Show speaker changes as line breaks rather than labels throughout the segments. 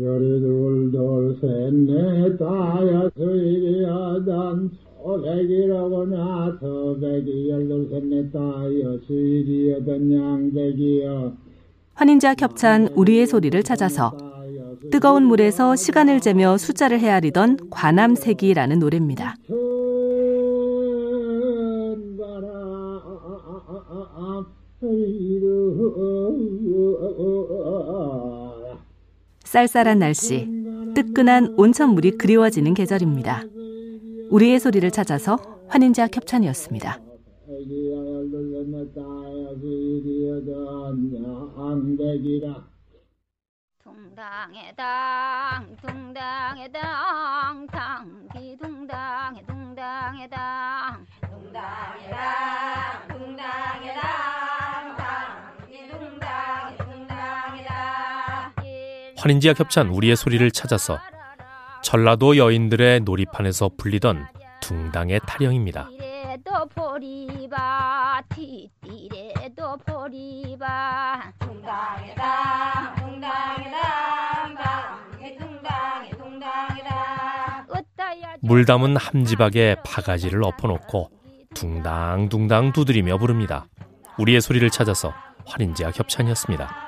열이 둘둘셋넷 다여섯 일여덟 오백이라고 나 서 백이 열둘셋넷 다여섯 일여덟 양백이여
환인자 겹찬 우리의 소리를 찾아서 뜨거운 물에서 시간을 재며 숫자를 헤아리던 관암세기라는 노래입니다. 쌀쌀한 날씨, 뜨끈한 온천물이 그리워지는 계절입니다. 우리의 소리를 찾아서 환인자 협찬이었습니다.
둥당의 당 둥당의 당 당기 둥당의 둥당의 당 둥당의 당 둥당의 당
환인지와 협찬 우리의 소리를 찾아서 전라도 여인들의 놀이판에서 불리던 둥당의 타령입니다. 물 담은 함지박에 바가지를 엎어놓고 둥당둥당 두드리며 부릅니다. 우리의 소리를 찾아서 환인지와 협찬이었습니다.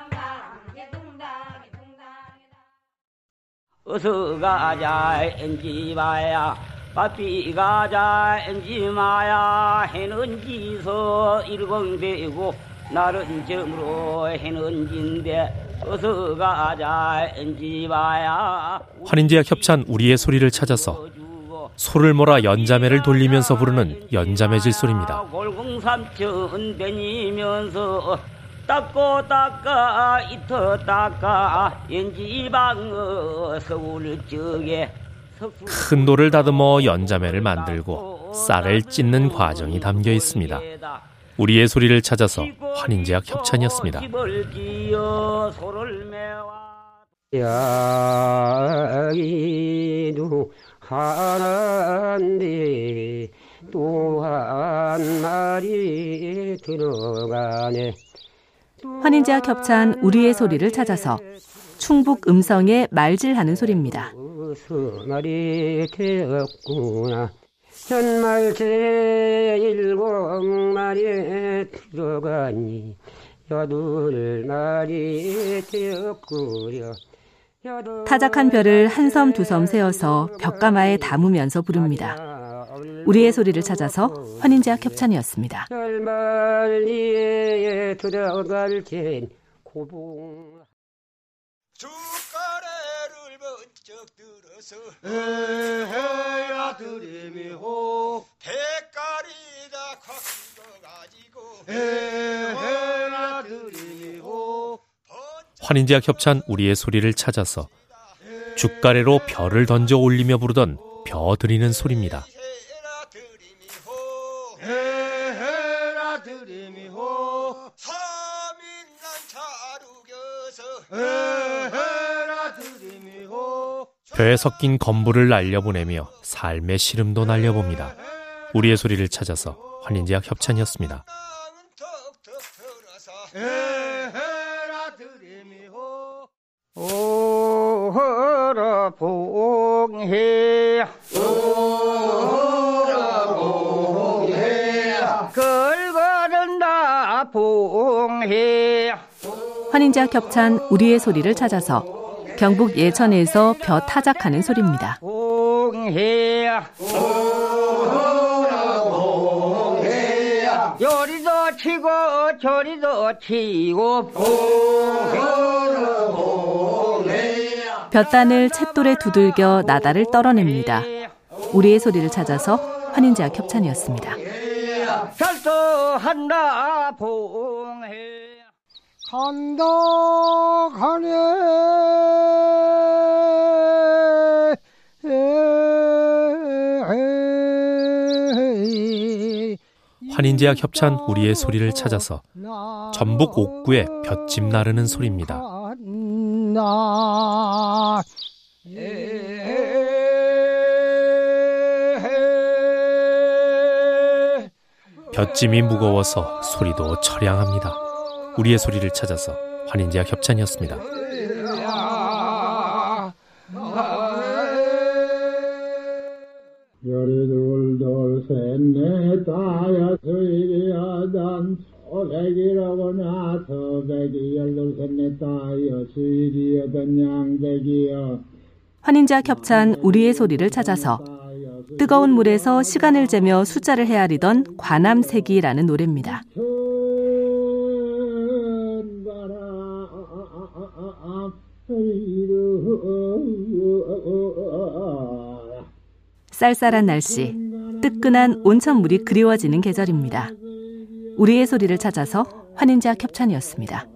어서 가자 엔지마야. 바삐 가자 엔지마야. 해는 지서 일광되고 나른 점으로 해는 진데 어서 가자 엔지마야.
환인지와 협찬 우리의 소리를 찾아서 소를 몰아 연자매를 돌리면서 부르는 연자매질 소리입니다.
닦고 닦아 이터 닦아 연지방 서울 쪽에
큰 돌을 다듬어 연자매를 만들고 쌀을 찢는 과정이 담겨 있습니다. 우리의 소리를 찾아서 환인제약 협찬이었습니다.
야기도 하나인데 또한 마리 들어가네
환인제와 겹찬 우리의 소리를 찾아서 충북 음성의 말질하는 소리입니다.
현말 제일곱 마리 들어가니 여덟 마리 되었구려
타작한 별을 한 섬 두 섬 세어서 벽가마에 담으면서 부릅니다. 우리의 소리를 찾아서 환인제와 협찬이었습니다.
들어갈 땐 고봉.
숟가래를 번쩍 들어서 에헤야 드림이호. 대가리다 콱 긁어가지고 에헤야 드림이호.
환인제약 협찬 우리의 소리를 찾아서 죽가래로 별을 던져 올리며 부르던 벼 드리는 소리입니다. 벼에 섞인 건불을 날려보내며 삶의 시름도 날려봅니다. 우리의 소리를 찾아서 환인제약 협찬이었습니다.
에헤라 드림이호.
오허라 봉해. 걸거른다 봉해
환인제와 겹찬 우리의 소리를 찾아서 경북 예천에서 벼 타작하는 소리입니다.
요리도 치고 저리도 치고
볕단을 잿돌에 두들겨 나다를 떨어냅니다. 우리의 소리를 찾아서 환인제와 협찬이었습니다.
간다 가네
환인제약 협찬 우리의 소리를 찾아서 전북 옥구에 볏짚 나르는 소리입니다.
나
볏짚이 무거워서 소리도 처량합니다. 우리의 소리를 찾아서 환인제약 협찬이었습니다.
소백이라고 나 서백이 열둘셋 내 따여 시리여던 양백이여
환인자 협찬 우리의 소리를 찾아서 뜨거운 물에서 시간을 재며 숫자를 헤아리던 관암세기라는 노래입니다. 쌀쌀한 날씨, 뜨끈한 온천물이 그리워지는 계절입니다. 우리의 소리를 찾아서 환인제와 협찬이었습니다.